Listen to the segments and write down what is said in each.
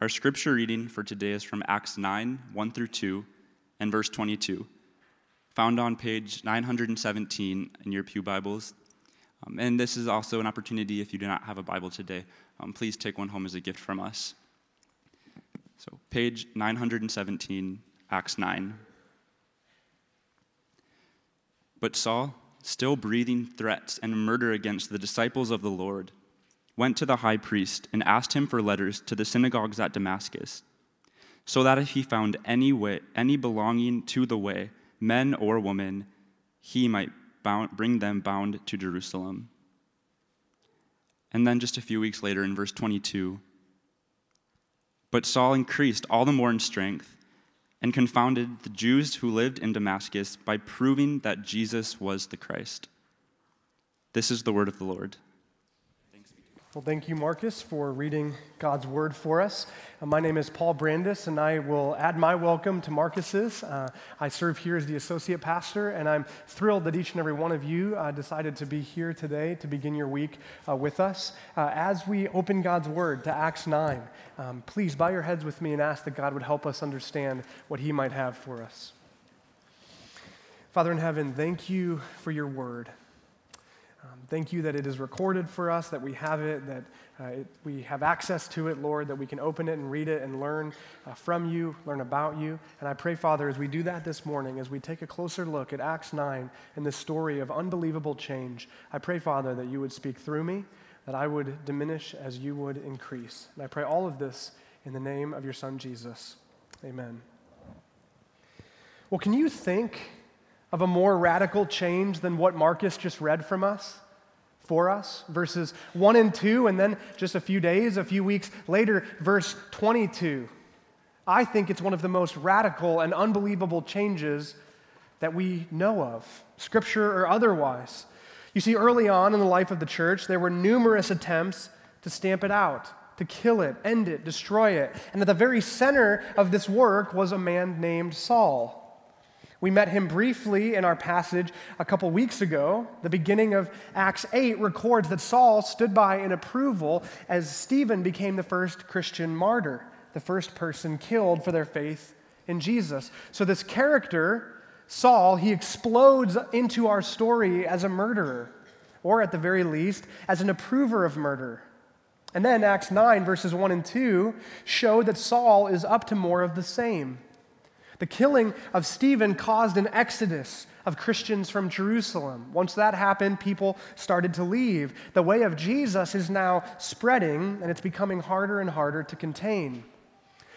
Our scripture reading for today is from Acts 9 1 through 2 and verse 22, found on page 917 in your Pew Bibles. Um, and this is also an opportunity if you do not have a Bible today, um, please take one home as a gift from us. So, page 917, Acts 9. But Saul, still breathing threats and murder against the disciples of the Lord, went to the high priest and asked him for letters to the synagogues at Damascus, so that if he found any way, any belonging to the way, men or women, he might bound, bring them bound to Jerusalem. And then just a few weeks later in verse 22, but Saul increased all the more in strength and confounded the Jews who lived in Damascus by proving that Jesus was the Christ. This is the word of the Lord. Well, thank you, Marcus, for reading God's word for us. Uh, my name is Paul Brandis, and I will add my welcome to Marcus's. Uh, I serve here as the associate pastor, and I'm thrilled that each and every one of you uh, decided to be here today to begin your week uh, with us. Uh, as we open God's word to Acts 9, um, please bow your heads with me and ask that God would help us understand what He might have for us. Father in heaven, thank you for your word. Um, thank you that it is recorded for us, that we have it, that uh, it, we have access to it, Lord, that we can open it and read it and learn uh, from you, learn about you. And I pray, Father, as we do that this morning, as we take a closer look at Acts 9 and this story of unbelievable change, I pray, Father, that you would speak through me, that I would diminish as you would increase. And I pray all of this in the name of your Son, Jesus. Amen. Well, can you think of a more radical change than what Marcus just read from us? For us, verses 1 and 2, and then just a few days, a few weeks later, verse 22. I think it's one of the most radical and unbelievable changes that we know of, scripture or otherwise. You see, early on in the life of the church, there were numerous attempts to stamp it out, to kill it, end it, destroy it. And at the very center of this work was a man named Saul. We met him briefly in our passage a couple weeks ago. The beginning of Acts 8 records that Saul stood by in approval as Stephen became the first Christian martyr, the first person killed for their faith in Jesus. So, this character, Saul, he explodes into our story as a murderer, or at the very least, as an approver of murder. And then Acts 9, verses 1 and 2, show that Saul is up to more of the same. The killing of Stephen caused an exodus of Christians from Jerusalem. Once that happened, people started to leave. The way of Jesus is now spreading, and it's becoming harder and harder to contain.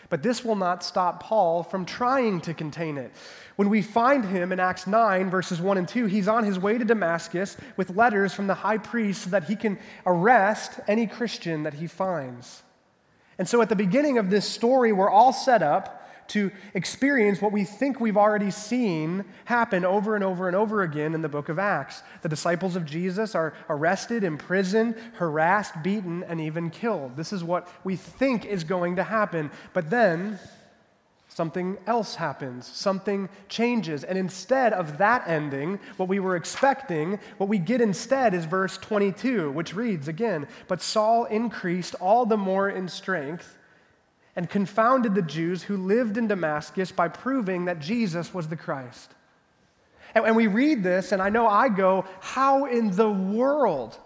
But this will not stop Paul from trying to contain it. When we find him in Acts 9, verses 1 and 2, he's on his way to Damascus with letters from the high priest so that he can arrest any Christian that he finds. And so at the beginning of this story, we're all set up to experience what we think we've already seen happen over and over and over again in the book of Acts. The disciples of Jesus are arrested, imprisoned, harassed, beaten, and even killed. This is what we think is going to happen. But then something else happens, something changes. And instead of that ending, what we were expecting, what we get instead is verse 22, which reads again But Saul increased all the more in strength and confounded the Jews who lived in Damascus by proving that Jesus was the Christ. And, and we read this, and I know I go, How in the world?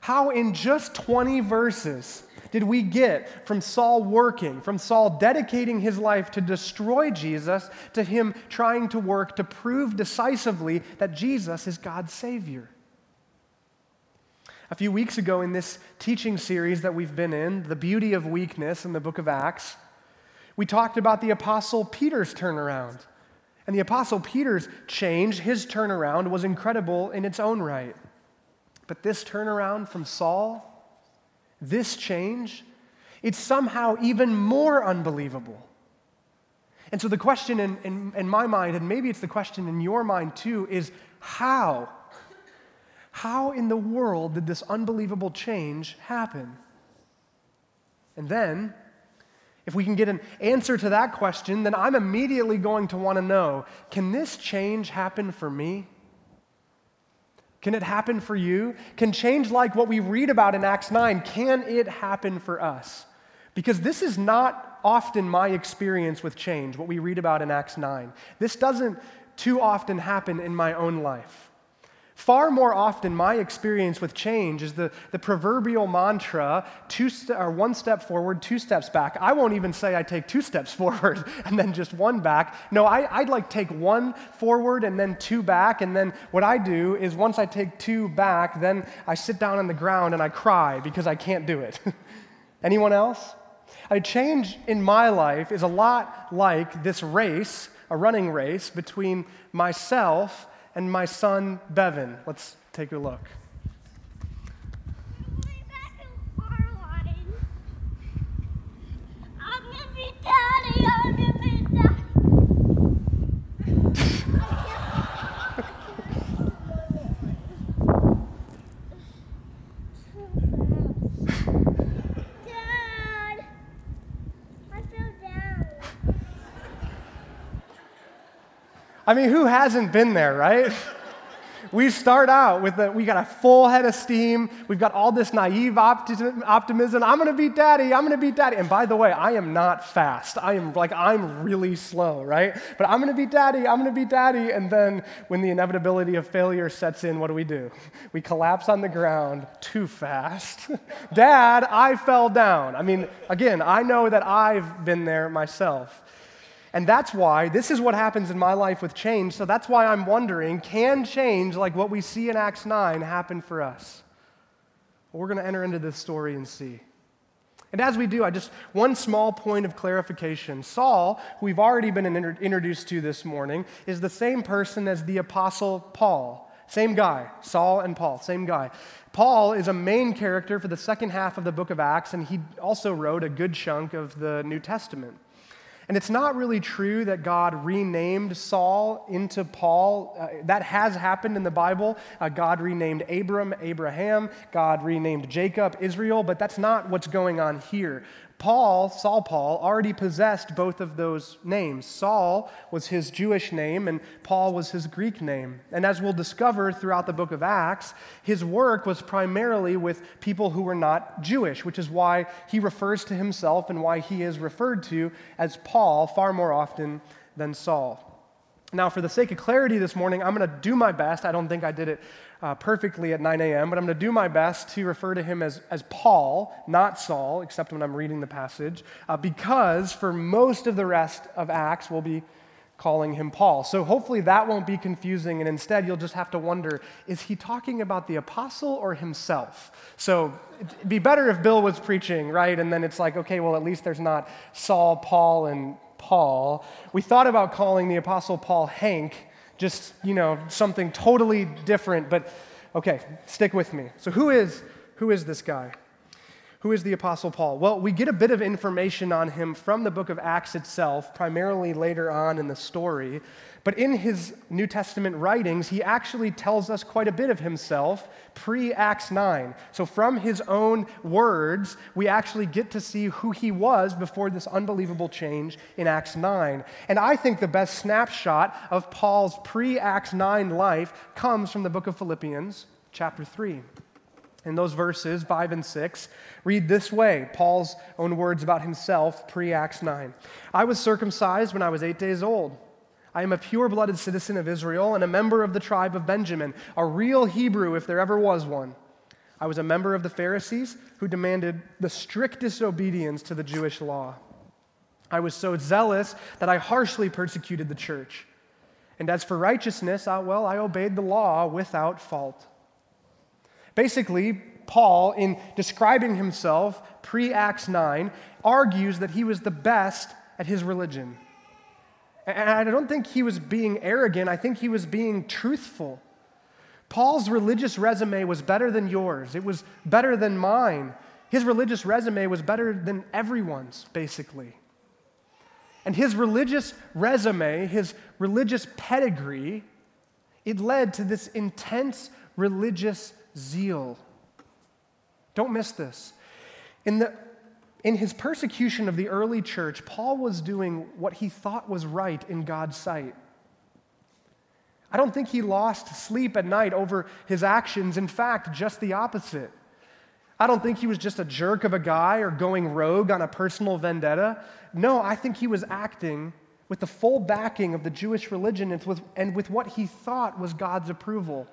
How in just 20 verses did we get from Saul working, from Saul dedicating his life to destroy Jesus, to him trying to work to prove decisively that Jesus is God's Savior? A few weeks ago, in this teaching series that we've been in, The Beauty of Weakness in the book of Acts, we talked about the Apostle Peter's turnaround. And the Apostle Peter's change, his turnaround, was incredible in its own right. But this turnaround from Saul, this change, it's somehow even more unbelievable. And so the question in, in, in my mind, and maybe it's the question in your mind too, is how? How in the world did this unbelievable change happen? And then, if we can get an answer to that question, then I'm immediately going to want to know can this change happen for me? Can it happen for you? Can change like what we read about in Acts 9, can it happen for us? Because this is not often my experience with change, what we read about in Acts 9. This doesn't too often happen in my own life. Far more often, my experience with change is the, the proverbial mantra two st- or one step forward, two steps back. I won't even say I take two steps forward and then just one back. No, I, I'd like take one forward and then two back. And then what I do is once I take two back, then I sit down on the ground and I cry because I can't do it. Anyone else? A change in my life is a lot like this race, a running race between myself and my son Bevan. Let's take a look. I mean, who hasn't been there, right? we start out with a, we got a full head of steam. We've got all this naive optimism. I'm going to beat daddy. I'm going to beat daddy. And by the way, I am not fast. I am like, I'm really slow, right? But I'm going to beat daddy. I'm going to beat daddy. And then when the inevitability of failure sets in, what do we do? We collapse on the ground too fast. Dad, I fell down. I mean, again, I know that I've been there myself. And that's why this is what happens in my life with change. So that's why I'm wondering can change, like what we see in Acts 9, happen for us? Well, we're going to enter into this story and see. And as we do, I just one small point of clarification. Saul, who we've already been introduced to this morning, is the same person as the apostle Paul. Same guy, Saul and Paul, same guy. Paul is a main character for the second half of the book of Acts, and he also wrote a good chunk of the New Testament. And it's not really true that God renamed Saul into Paul. Uh, that has happened in the Bible. Uh, God renamed Abram, Abraham. God renamed Jacob, Israel. But that's not what's going on here. Paul, Saul Paul, already possessed both of those names. Saul was his Jewish name, and Paul was his Greek name. And as we'll discover throughout the book of Acts, his work was primarily with people who were not Jewish, which is why he refers to himself and why he is referred to as Paul far more often than Saul. Now, for the sake of clarity this morning, I'm going to do my best. I don't think I did it uh, perfectly at 9 a.m., but I'm going to do my best to refer to him as, as Paul, not Saul, except when I'm reading the passage, uh, because for most of the rest of Acts, we'll be calling him Paul. So hopefully that won't be confusing, and instead you'll just have to wonder is he talking about the apostle or himself? So it'd be better if Bill was preaching, right? And then it's like, okay, well, at least there's not Saul, Paul, and Paul. We thought about calling the apostle Paul Hank just, you know, something totally different. But okay, stick with me. So, who is, who is this guy? Who is the Apostle Paul? Well, we get a bit of information on him from the book of Acts itself, primarily later on in the story. But in his New Testament writings, he actually tells us quite a bit of himself pre Acts 9. So, from his own words, we actually get to see who he was before this unbelievable change in Acts 9. And I think the best snapshot of Paul's pre Acts 9 life comes from the book of Philippians, chapter 3. In those verses, 5 and 6, read this way Paul's own words about himself pre Acts 9. I was circumcised when I was eight days old I am a pure blooded citizen of Israel and a member of the tribe of Benjamin, a real Hebrew if there ever was one. I was a member of the Pharisees who demanded the strictest obedience to the Jewish law. I was so zealous that I harshly persecuted the church. And as for righteousness, I, well, I obeyed the law without fault. Basically, Paul, in describing himself pre Acts 9, argues that he was the best at his religion. And I don't think he was being arrogant, I think he was being truthful. Paul's religious resume was better than yours, it was better than mine. His religious resume was better than everyone's, basically. And his religious resume, his religious pedigree, it led to this intense religious zeal. Don't miss this. In the in his persecution of the early church, Paul was doing what he thought was right in God's sight. I don't think he lost sleep at night over his actions. In fact, just the opposite. I don't think he was just a jerk of a guy or going rogue on a personal vendetta. No, I think he was acting with the full backing of the Jewish religion and with, and with what he thought was God's approval.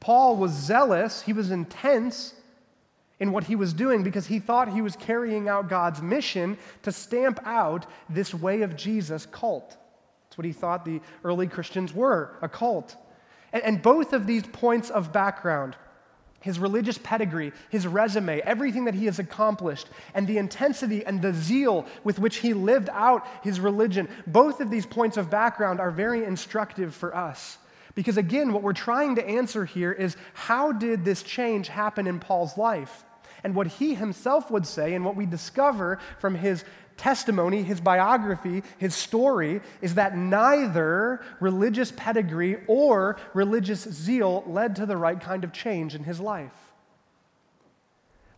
Paul was zealous, he was intense in what he was doing because he thought he was carrying out God's mission to stamp out this way of Jesus cult. That's what he thought the early Christians were a cult. And, and both of these points of background, his religious pedigree, his resume, everything that he has accomplished, and the intensity and the zeal with which he lived out his religion, both of these points of background are very instructive for us. Because again, what we're trying to answer here is how did this change happen in Paul's life? And what he himself would say, and what we discover from his testimony, his biography, his story, is that neither religious pedigree or religious zeal led to the right kind of change in his life.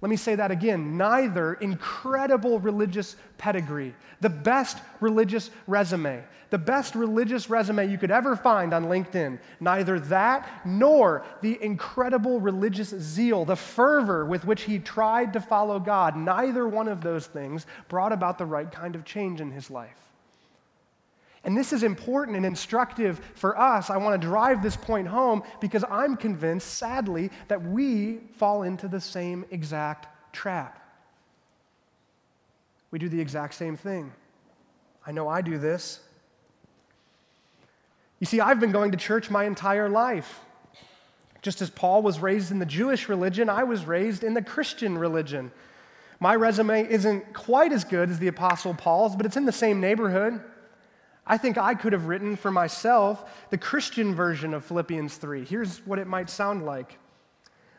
Let me say that again. Neither incredible religious pedigree, the best religious resume, the best religious resume you could ever find on LinkedIn, neither that nor the incredible religious zeal, the fervor with which he tried to follow God, neither one of those things brought about the right kind of change in his life. And this is important and instructive for us. I want to drive this point home because I'm convinced, sadly, that we fall into the same exact trap. We do the exact same thing. I know I do this. You see, I've been going to church my entire life. Just as Paul was raised in the Jewish religion, I was raised in the Christian religion. My resume isn't quite as good as the Apostle Paul's, but it's in the same neighborhood. I think I could have written for myself the Christian version of Philippians 3. Here's what it might sound like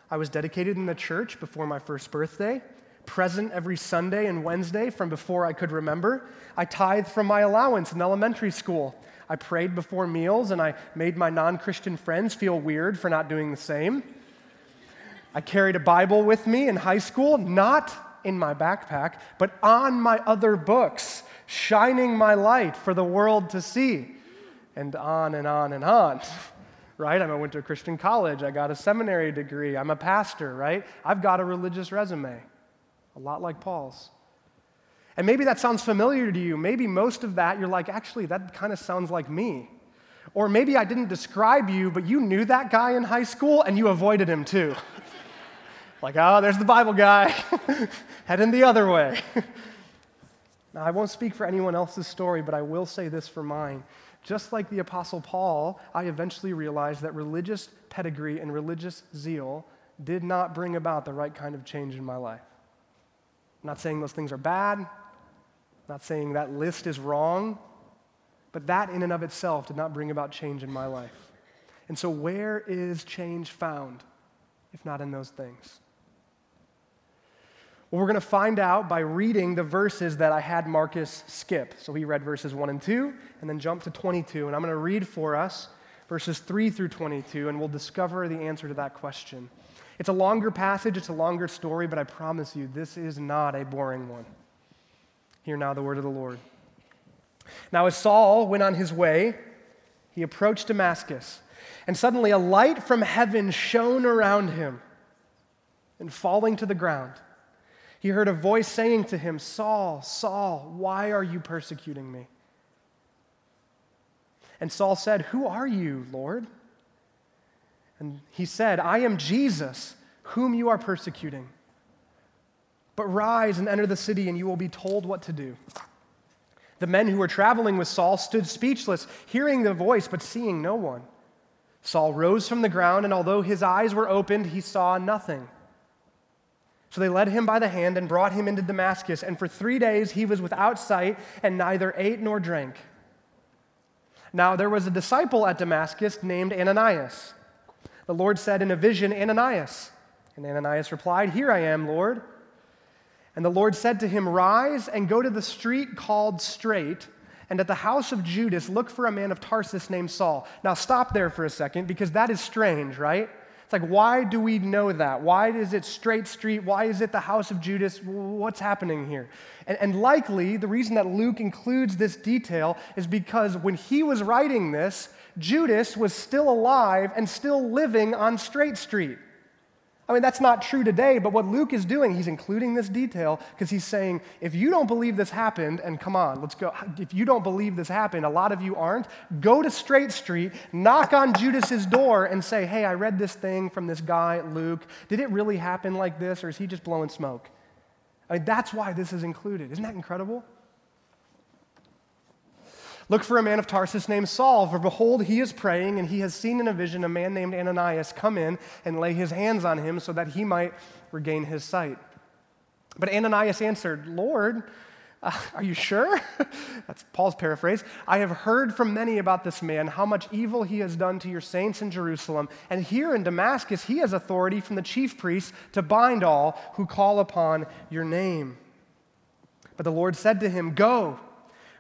I was dedicated in the church before my first birthday, present every Sunday and Wednesday from before I could remember. I tithed from my allowance in elementary school. I prayed before meals, and I made my non Christian friends feel weird for not doing the same. I carried a Bible with me in high school, not in my backpack, but on my other books shining my light for the world to see. And on and on and on. Right? I went to a Christian college. I got a seminary degree. I'm a pastor, right? I've got a religious resume, a lot like Paul's. And maybe that sounds familiar to you. Maybe most of that, you're like, actually, that kind of sounds like me. Or maybe I didn't describe you, but you knew that guy in high school and you avoided him too. like, oh, there's the Bible guy, heading the other way. Now, I won't speak for anyone else's story, but I will say this for mine. Just like the Apostle Paul, I eventually realized that religious pedigree and religious zeal did not bring about the right kind of change in my life. I'm not saying those things are bad, I'm not saying that list is wrong, but that in and of itself did not bring about change in my life. And so, where is change found if not in those things? Well, we're going to find out by reading the verses that I had Marcus skip. So he read verses 1 and 2, and then jump to 22. And I'm going to read for us verses 3 through 22, and we'll discover the answer to that question. It's a longer passage, it's a longer story, but I promise you, this is not a boring one. Hear now the word of the Lord. Now, as Saul went on his way, he approached Damascus, and suddenly a light from heaven shone around him, and falling to the ground, he heard a voice saying to him, Saul, Saul, why are you persecuting me? And Saul said, Who are you, Lord? And he said, I am Jesus, whom you are persecuting. But rise and enter the city, and you will be told what to do. The men who were traveling with Saul stood speechless, hearing the voice, but seeing no one. Saul rose from the ground, and although his eyes were opened, he saw nothing. So they led him by the hand and brought him into Damascus, and for three days he was without sight and neither ate nor drank. Now there was a disciple at Damascus named Ananias. The Lord said in a vision, Ananias. And Ananias replied, Here I am, Lord. And the Lord said to him, Rise and go to the street called Straight, and at the house of Judas look for a man of Tarsus named Saul. Now stop there for a second because that is strange, right? It's like, why do we know that? Why is it Straight Street? Why is it the house of Judas? What's happening here? And, and likely, the reason that Luke includes this detail is because when he was writing this, Judas was still alive and still living on Straight Street. I mean, that's not true today, but what Luke is doing, he's including this detail because he's saying, if you don't believe this happened, and come on, let's go, if you don't believe this happened, a lot of you aren't, go to Straight Street, knock on Judas's door, and say, hey, I read this thing from this guy, Luke. Did it really happen like this, or is he just blowing smoke? I mean, that's why this is included. Isn't that incredible? Look for a man of Tarsus named Saul, for behold, he is praying, and he has seen in a vision a man named Ananias come in and lay his hands on him so that he might regain his sight. But Ananias answered, Lord, uh, are you sure? That's Paul's paraphrase. I have heard from many about this man, how much evil he has done to your saints in Jerusalem. And here in Damascus, he has authority from the chief priests to bind all who call upon your name. But the Lord said to him, Go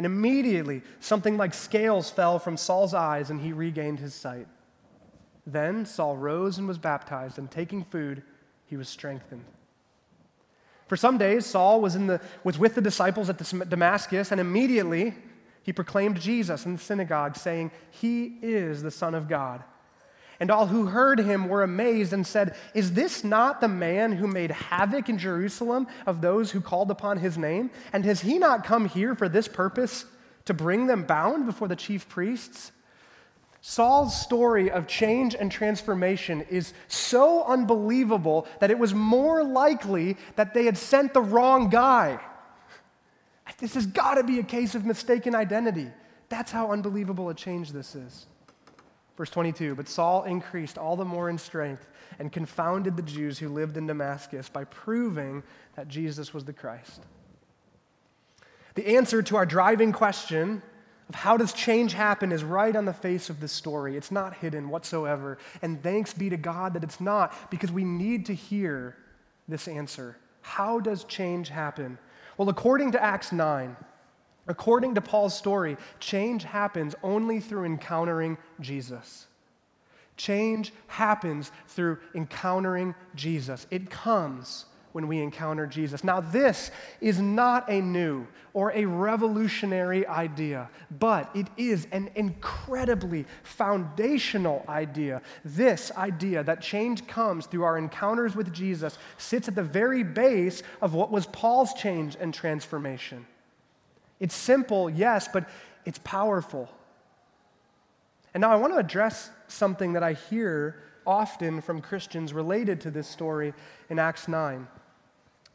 And immediately, something like scales fell from Saul's eyes, and he regained his sight. Then Saul rose and was baptized, and taking food, he was strengthened. For some days, Saul was, in the, was with the disciples at Damascus, and immediately he proclaimed Jesus in the synagogue, saying, He is the Son of God. And all who heard him were amazed and said, Is this not the man who made havoc in Jerusalem of those who called upon his name? And has he not come here for this purpose, to bring them bound before the chief priests? Saul's story of change and transformation is so unbelievable that it was more likely that they had sent the wrong guy. This has got to be a case of mistaken identity. That's how unbelievable a change this is. Verse 22 But Saul increased all the more in strength and confounded the Jews who lived in Damascus by proving that Jesus was the Christ. The answer to our driving question of how does change happen is right on the face of this story. It's not hidden whatsoever. And thanks be to God that it's not, because we need to hear this answer. How does change happen? Well, according to Acts 9, According to Paul's story, change happens only through encountering Jesus. Change happens through encountering Jesus. It comes when we encounter Jesus. Now, this is not a new or a revolutionary idea, but it is an incredibly foundational idea. This idea that change comes through our encounters with Jesus sits at the very base of what was Paul's change and transformation. It's simple, yes, but it's powerful. And now I want to address something that I hear often from Christians related to this story in Acts 9.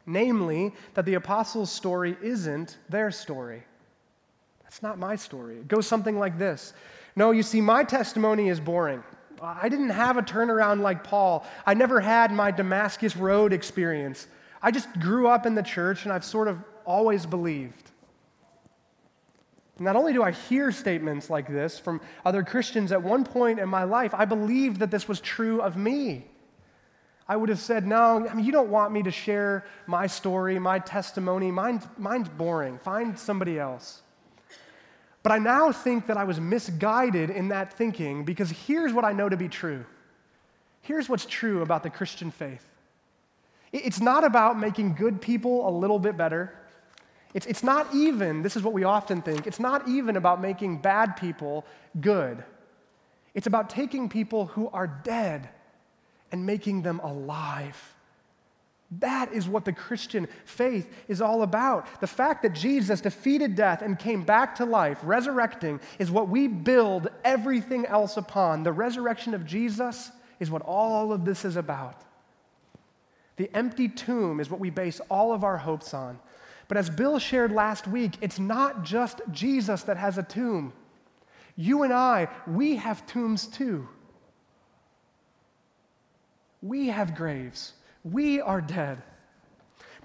Namely, that the apostles' story isn't their story. That's not my story. It goes something like this No, you see, my testimony is boring. I didn't have a turnaround like Paul. I never had my Damascus Road experience. I just grew up in the church and I've sort of always believed. Not only do I hear statements like this from other Christians, at one point in my life, I believed that this was true of me. I would have said, No, I mean, you don't want me to share my story, my testimony. Mine's, mine's boring. Find somebody else. But I now think that I was misguided in that thinking because here's what I know to be true. Here's what's true about the Christian faith it's not about making good people a little bit better. It's, it's not even, this is what we often think, it's not even about making bad people good. It's about taking people who are dead and making them alive. That is what the Christian faith is all about. The fact that Jesus defeated death and came back to life, resurrecting, is what we build everything else upon. The resurrection of Jesus is what all of this is about. The empty tomb is what we base all of our hopes on. But as Bill shared last week, it's not just Jesus that has a tomb. You and I, we have tombs too. We have graves. We are dead.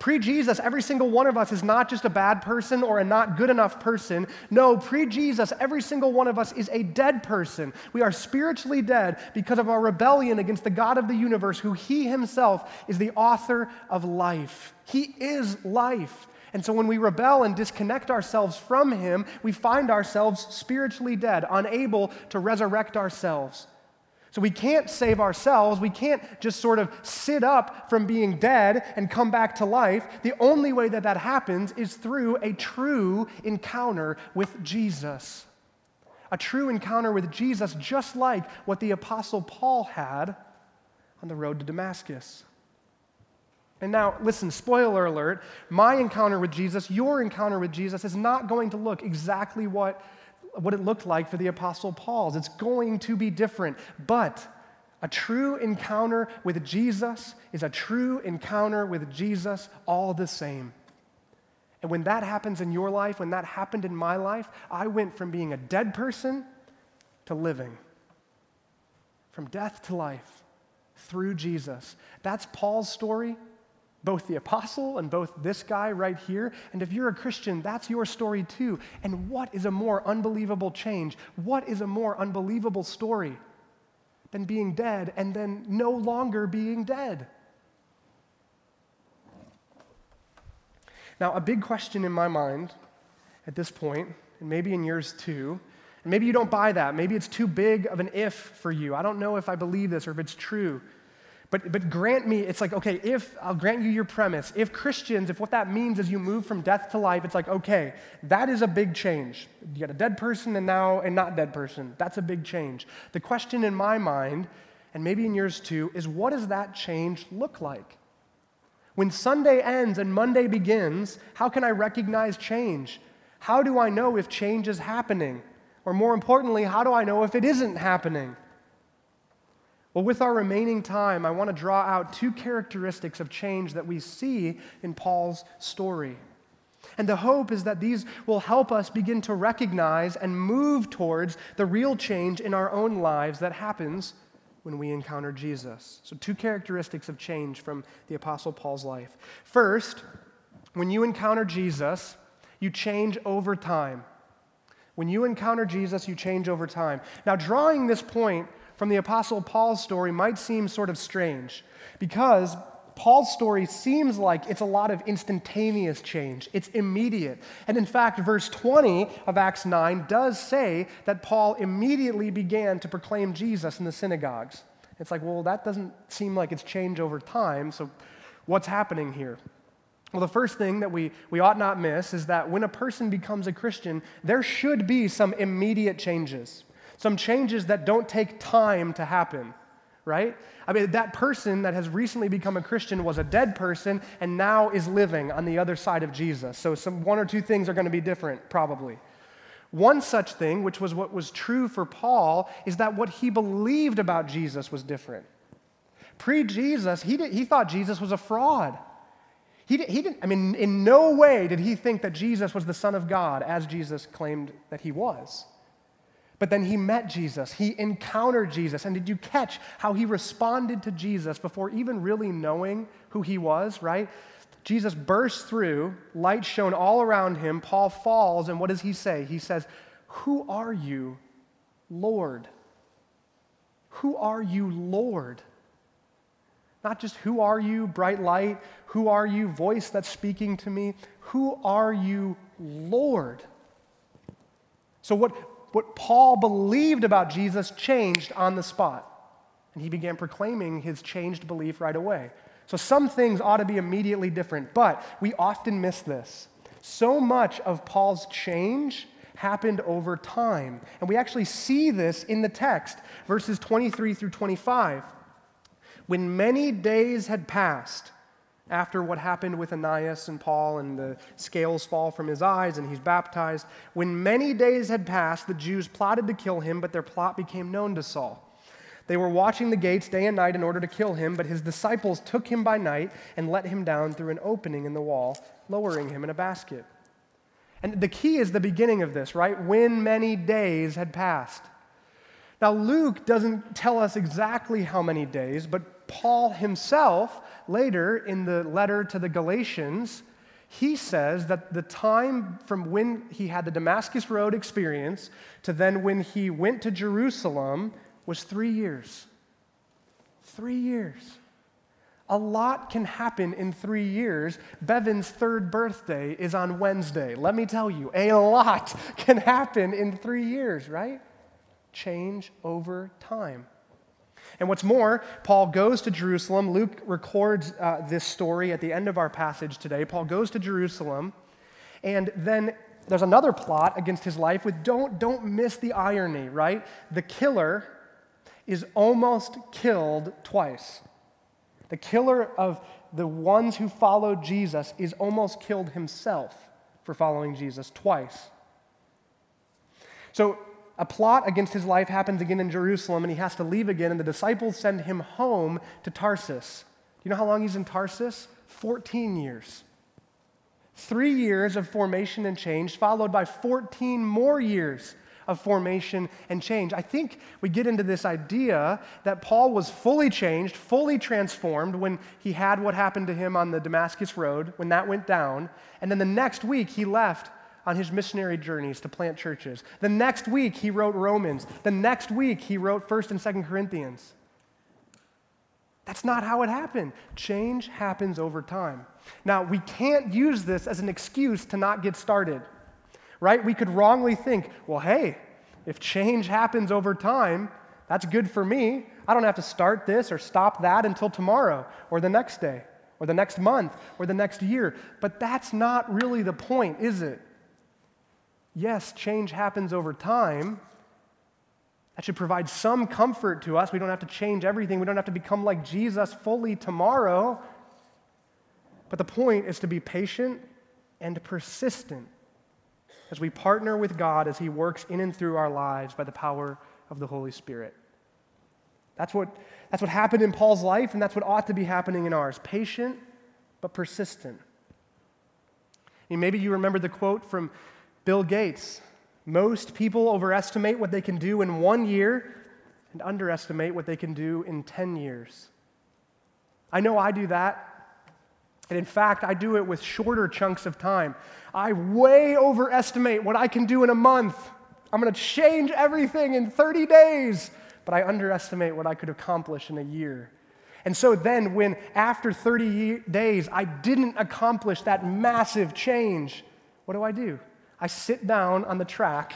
Pre Jesus, every single one of us is not just a bad person or a not good enough person. No, pre Jesus, every single one of us is a dead person. We are spiritually dead because of our rebellion against the God of the universe, who He Himself is the author of life. He is life. And so when we rebel and disconnect ourselves from Him, we find ourselves spiritually dead, unable to resurrect ourselves. So we can't save ourselves. We can't just sort of sit up from being dead and come back to life. The only way that that happens is through a true encounter with Jesus. A true encounter with Jesus, just like what the Apostle Paul had on the road to Damascus. And now, listen, spoiler alert my encounter with Jesus, your encounter with Jesus, is not going to look exactly what what it looked like for the Apostle Paul's. It's going to be different. But a true encounter with Jesus is a true encounter with Jesus all the same. And when that happens in your life, when that happened in my life, I went from being a dead person to living, from death to life through Jesus. That's Paul's story both the apostle and both this guy right here. And if you're a Christian, that's your story too. And what is a more unbelievable change? What is a more unbelievable story than being dead and then no longer being dead? Now, a big question in my mind at this point, and maybe in yours too, and maybe you don't buy that. Maybe it's too big of an if for you. I don't know if I believe this or if it's true. But, but grant me, it's like, okay, if I'll grant you your premise, if Christians, if what that means is you move from death to life, it's like, okay, that is a big change. You got a dead person and now a not dead person. That's a big change. The question in my mind, and maybe in yours too, is what does that change look like? When Sunday ends and Monday begins, how can I recognize change? How do I know if change is happening? Or more importantly, how do I know if it isn't happening? Well, with our remaining time, I want to draw out two characteristics of change that we see in Paul's story. And the hope is that these will help us begin to recognize and move towards the real change in our own lives that happens when we encounter Jesus. So, two characteristics of change from the Apostle Paul's life. First, when you encounter Jesus, you change over time. When you encounter Jesus, you change over time. Now, drawing this point from the Apostle Paul's story might seem sort of strange because Paul's story seems like it's a lot of instantaneous change. It's immediate. And in fact, verse 20 of Acts 9 does say that Paul immediately began to proclaim Jesus in the synagogues. It's like, well, that doesn't seem like it's changed over time, so what's happening here? Well, the first thing that we, we ought not miss is that when a person becomes a Christian, there should be some immediate changes some changes that don't take time to happen, right? I mean, that person that has recently become a Christian was a dead person and now is living on the other side of Jesus. So, some one or two things are going to be different, probably. One such thing, which was what was true for Paul, is that what he believed about Jesus was different. Pre Jesus, he, he thought Jesus was a fraud. He, he didn't, I mean, in no way did he think that Jesus was the Son of God as Jesus claimed that he was. But then he met Jesus, he encountered Jesus. And did you catch how he responded to Jesus before even really knowing who he was, right? Jesus bursts through, light shone all around him. Paul falls, and what does he say? He says, Who are you, Lord? Who are you, Lord? Not just who are you, bright light? Who are you, voice that's speaking to me? Who are you, Lord? So, what, what Paul believed about Jesus changed on the spot. And he began proclaiming his changed belief right away. So some things ought to be immediately different, but we often miss this. So much of Paul's change happened over time. And we actually see this in the text, verses 23 through 25. When many days had passed, after what happened with Ananias and Paul and the scales fall from his eyes and he's baptized. When many days had passed, the Jews plotted to kill him, but their plot became known to Saul. They were watching the gates day and night in order to kill him, but his disciples took him by night and let him down through an opening in the wall, lowering him in a basket. And the key is the beginning of this, right? When many days had passed. Now, Luke doesn't tell us exactly how many days, but Paul himself later in the letter to the Galatians, he says that the time from when he had the Damascus Road experience to then when he went to Jerusalem was three years. Three years. A lot can happen in three years. Bevan's third birthday is on Wednesday. Let me tell you, a lot can happen in three years, right? Change over time. And what's more, Paul goes to Jerusalem. Luke records uh, this story at the end of our passage today. Paul goes to Jerusalem, and then there's another plot against his life with don't, don't miss the irony, right? The killer is almost killed twice. The killer of the ones who followed Jesus is almost killed himself for following Jesus twice. So, a plot against his life happens again in Jerusalem, and he has to leave again, and the disciples send him home to Tarsus. Do you know how long he's in Tarsus? 14 years. Three years of formation and change, followed by 14 more years of formation and change. I think we get into this idea that Paul was fully changed, fully transformed when he had what happened to him on the Damascus Road, when that went down. And then the next week, he left on his missionary journeys to plant churches. The next week, he wrote Romans. The next week, he wrote 1st and 2nd Corinthians. That's not how it happened. Change happens over time. Now, we can't use this as an excuse to not get started right? We could wrongly think, well, hey, if change happens over time, that's good for me. I don't have to start this or stop that until tomorrow or the next day or the next month or the next year. But that's not really the point, is it? Yes, change happens over time. That should provide some comfort to us. We don't have to change everything. We don't have to become like Jesus fully tomorrow. But the point is to be patient and persistent as we partner with God as He works in and through our lives by the power of the Holy Spirit. That's what, that's what happened in Paul's life, and that's what ought to be happening in ours patient but persistent. Maybe you remember the quote from Bill Gates Most people overestimate what they can do in one year and underestimate what they can do in 10 years. I know I do that. And in fact, I do it with shorter chunks of time. I way overestimate what I can do in a month. I'm going to change everything in 30 days, but I underestimate what I could accomplish in a year. And so then, when after 30 days I didn't accomplish that massive change, what do I do? I sit down on the track,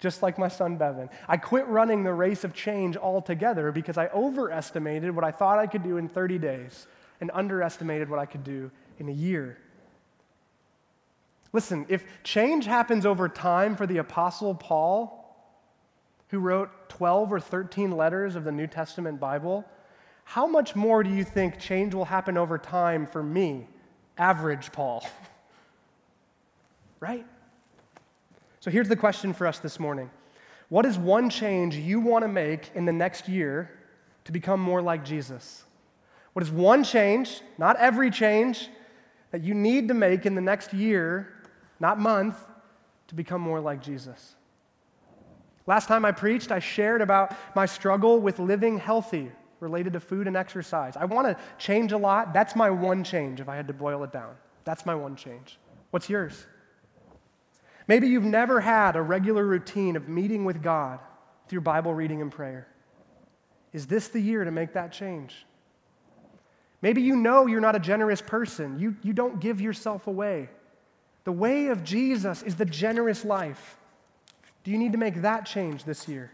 just like my son Bevan. I quit running the race of change altogether because I overestimated what I thought I could do in 30 days and underestimated what I could do in a year. Listen, if change happens over time for the Apostle Paul, who wrote 12 or 13 letters of the New Testament Bible, how much more do you think change will happen over time for me, average Paul? right? So here's the question for us this morning What is one change you want to make in the next year to become more like Jesus? What is one change, not every change, that you need to make in the next year not month, to become more like Jesus. Last time I preached, I shared about my struggle with living healthy related to food and exercise. I want to change a lot. That's my one change if I had to boil it down. That's my one change. What's yours? Maybe you've never had a regular routine of meeting with God through Bible reading and prayer. Is this the year to make that change? Maybe you know you're not a generous person. You, you don't give yourself away. The way of Jesus is the generous life. Do you need to make that change this year?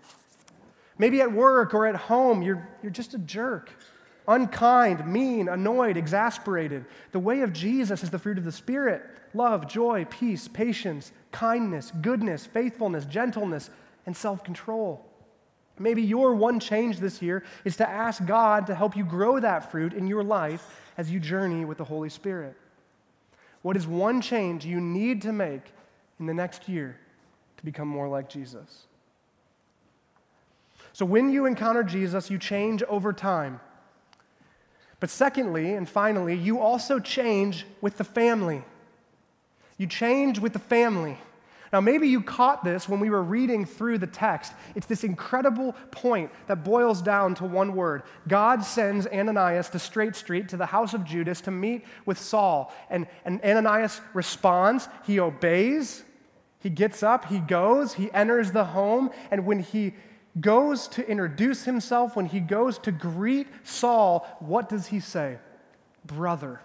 Maybe at work or at home, you're, you're just a jerk, unkind, mean, annoyed, exasperated. The way of Jesus is the fruit of the Spirit love, joy, peace, patience, kindness, goodness, faithfulness, gentleness, and self control. Maybe your one change this year is to ask God to help you grow that fruit in your life as you journey with the Holy Spirit. What is one change you need to make in the next year to become more like Jesus? So, when you encounter Jesus, you change over time. But secondly, and finally, you also change with the family. You change with the family. Now, maybe you caught this when we were reading through the text. It's this incredible point that boils down to one word. God sends Ananias to Straight Street to the house of Judas to meet with Saul. And, and Ananias responds, he obeys, he gets up, he goes, he enters the home, and when he goes to introduce himself, when he goes to greet Saul, what does he say? Brother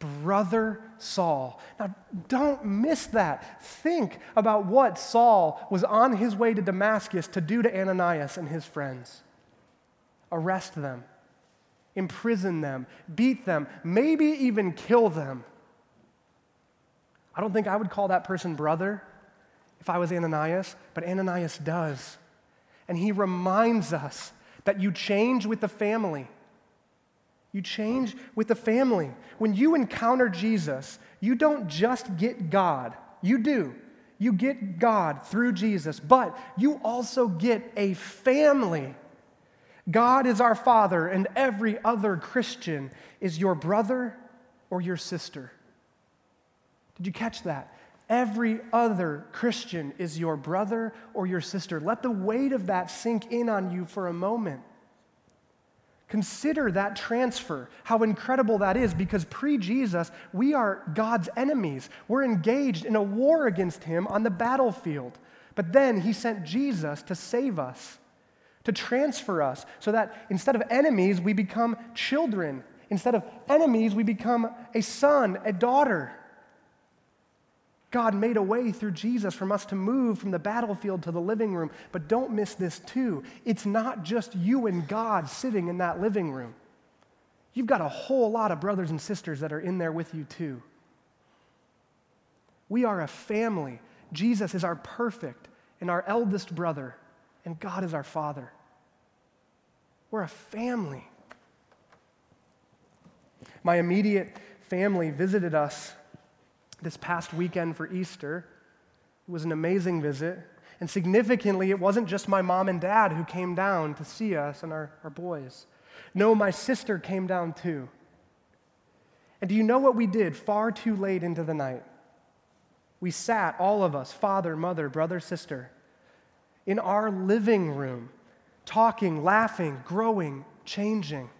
brother Saul. Now, don't miss that. Think about what Saul was on his way to Damascus to do to Ananias and his friends arrest them, imprison them, beat them, maybe even kill them. I don't think I would call that person brother if I was Ananias, but Ananias does. And he reminds us that you change with the family. You change with the family. When you encounter Jesus, you don't just get God. You do. You get God through Jesus, but you also get a family. God is our Father, and every other Christian is your brother or your sister. Did you catch that? Every other Christian is your brother or your sister. Let the weight of that sink in on you for a moment. Consider that transfer, how incredible that is, because pre Jesus, we are God's enemies. We're engaged in a war against Him on the battlefield. But then He sent Jesus to save us, to transfer us, so that instead of enemies, we become children. Instead of enemies, we become a son, a daughter. God made a way through Jesus for us to move from the battlefield to the living room. But don't miss this, too. It's not just you and God sitting in that living room, you've got a whole lot of brothers and sisters that are in there with you, too. We are a family. Jesus is our perfect and our eldest brother, and God is our father. We're a family. My immediate family visited us this past weekend for Easter. It was an amazing visit. And significantly, it wasn't just my mom and dad who came down to see us and our, our boys. No, my sister came down too. And do you know what we did far too late into the night? We sat, all of us, father, mother, brother, sister, in our living room, talking, laughing, growing, changing.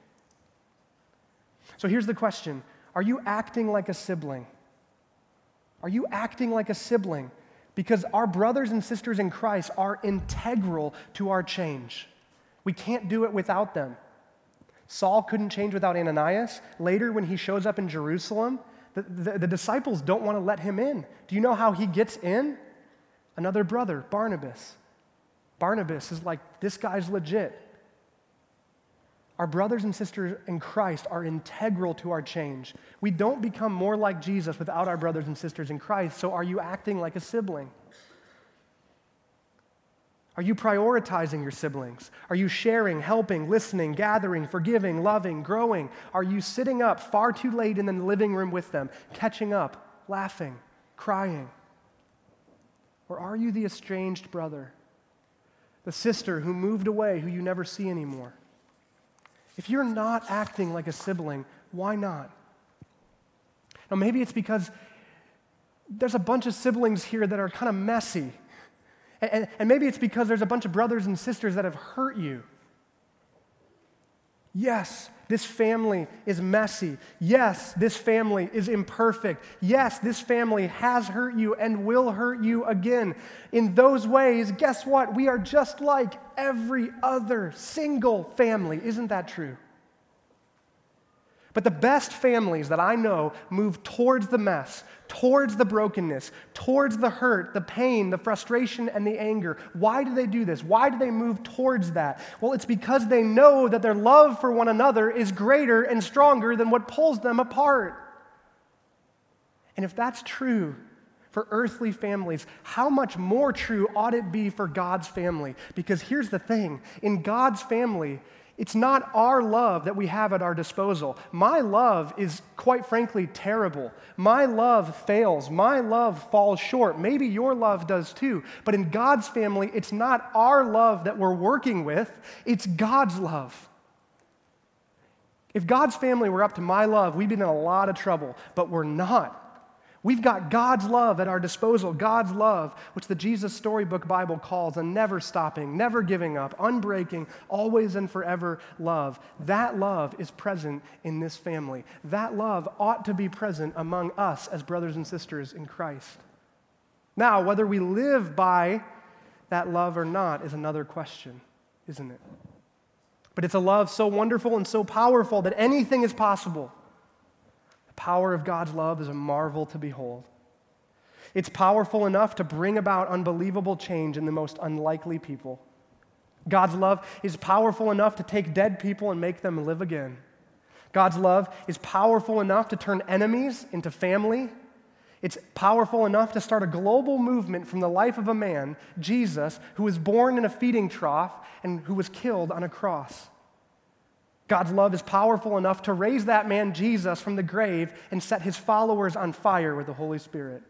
So here's the question Are you acting like a sibling? Are you acting like a sibling? Because our brothers and sisters in Christ are integral to our change. We can't do it without them. Saul couldn't change without Ananias. Later, when he shows up in Jerusalem, the, the, the, disciples don't want to let him in. Do you know how he gets in? Another brother, Barnabas. Barnabas is like, this guy's legit. Our brothers and sisters in Christ are integral to our change. We don't become more like Jesus without our brothers and sisters in Christ, so are you acting like a sibling? Are you prioritizing your siblings? Are you sharing, helping, listening, gathering, forgiving, loving, growing? Are you sitting up far too late in the living room with them, catching up, laughing, crying? Or are you the estranged brother, the sister who moved away, who you never see anymore? If you're not acting like a sibling, why not? Now, maybe it's because there's a bunch of siblings here that are kind of messy. And, and, and, maybe it's because there's a bunch of brothers and sisters that have hurt you. Yes, this family is messy. Yes, this family is imperfect. Yes, this family has hurt you and will hurt you again. In those ways, guess what? We are just like every other single family. Isn't that true? But the best families that I know move towards the mess, towards the brokenness, towards the hurt, the pain, the frustration, and the anger. Why do they do this? Why do they move towards that? Well, it's because they know that their love for one another is greater and stronger than what pulls them apart. And if that's true for earthly families, how much more true ought it be for God's family? Because here's the thing in God's family, it's not our love that we have at our disposal. My love is, quite frankly, terrible. My love fails. My love falls short. Maybe your love does too. But in God's family, it's not our love that we're working with, it's God's love. If God's family were up to my love, we'd be in a lot of trouble, but we're not. We've got God's love at our disposal, God's love, which the Jesus Storybook Bible calls a never stopping, never giving up, unbreaking, always and forever love. That love is present in this family. That love ought to be present among us as brothers and sisters in Christ. Now, whether we live by that love or not is another question, isn't it? But it's a love so wonderful and so powerful that anything is possible power of God's love is a marvel to behold. It's powerful enough to bring about unbelievable change in the most unlikely people. God's love is powerful enough to take dead people and make them live again. God's love is powerful enough to turn enemies into family. It's powerful enough to start a global movement from the life of a man, Jesus, who was born in a feeding trough and who was killed on a cross. God's love is powerful enough to raise that man, Jesus, from the grave and set his followers on fire with the Holy Spirit.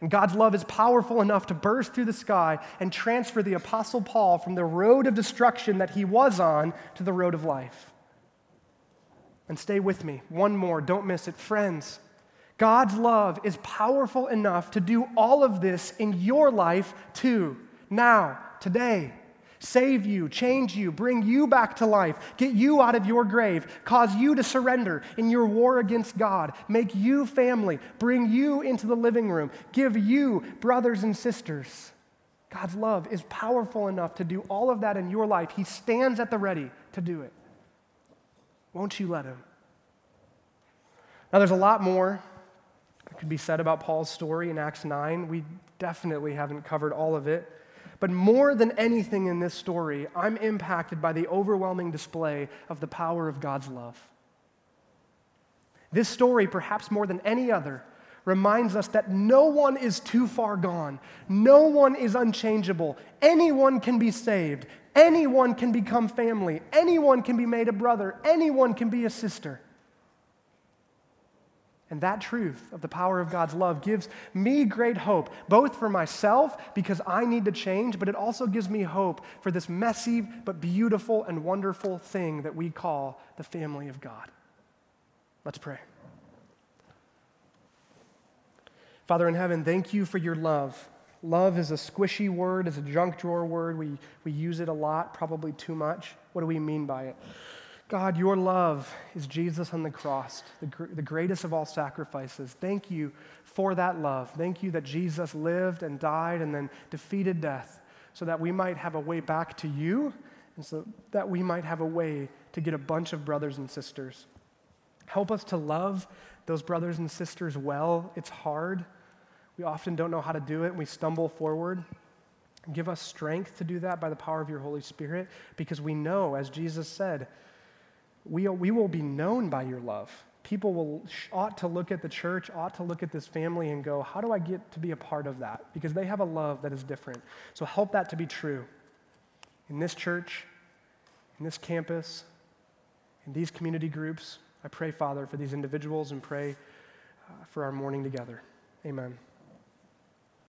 And God's love is powerful enough to burst through the sky and transfer the Apostle Paul from the road of destruction that he was on to the road of life. And stay with me. One more, don't miss it. Friends, God's love is powerful enough to do all of this in your life too, now, today save you, change you, bring you back to life, get you out of your grave, cause you to surrender in your war against God, make you family, bring you into the living room, give you brothers and sisters. God's love is powerful enough to do all of that in your life. He stands at the ready to do it. Won't you let him? Now, there's a lot more that could be said about Paul's story in Acts 9. We definitely haven't covered all of it. But more than anything in this story, I'm impacted by the overwhelming display of the power of God's love. This story, perhaps more than any other, reminds us that no one is too far gone. No one is unchangeable. Anyone can be saved. Anyone can become family. Anyone can be made a brother. Anyone can be a sister. And that truth of the power of God's love gives me great hope, both for myself, because I need to change, but it also gives me hope for this messy but beautiful and wonderful thing that we call the family of God. Let's pray. Father in heaven, thank you for your love. Love is a squishy word, it's a junk drawer word. We, we use it a lot, probably too much. What do we mean by it? God, your love is Jesus on the cross, the, gr- the greatest of all sacrifices. Thank you for that love. Thank you that Jesus lived and died and then defeated death so that we might have a way back to you and so that we might have a way to get a bunch of brothers and sisters. Help us to love those brothers and sisters well. It's hard. We often don't know how to do it. We stumble forward. Give us strength to do that by the power of your Holy Spirit because we know, as Jesus said, we, we will be known by your love. People will, ought to look at the church, ought to look at this family and go, how do I get to be a part of that? Because they have a love that is different. So help that to be true in this church, in this campus, in these community groups. I pray, Father, for these individuals and pray uh, for our morning together. Amen.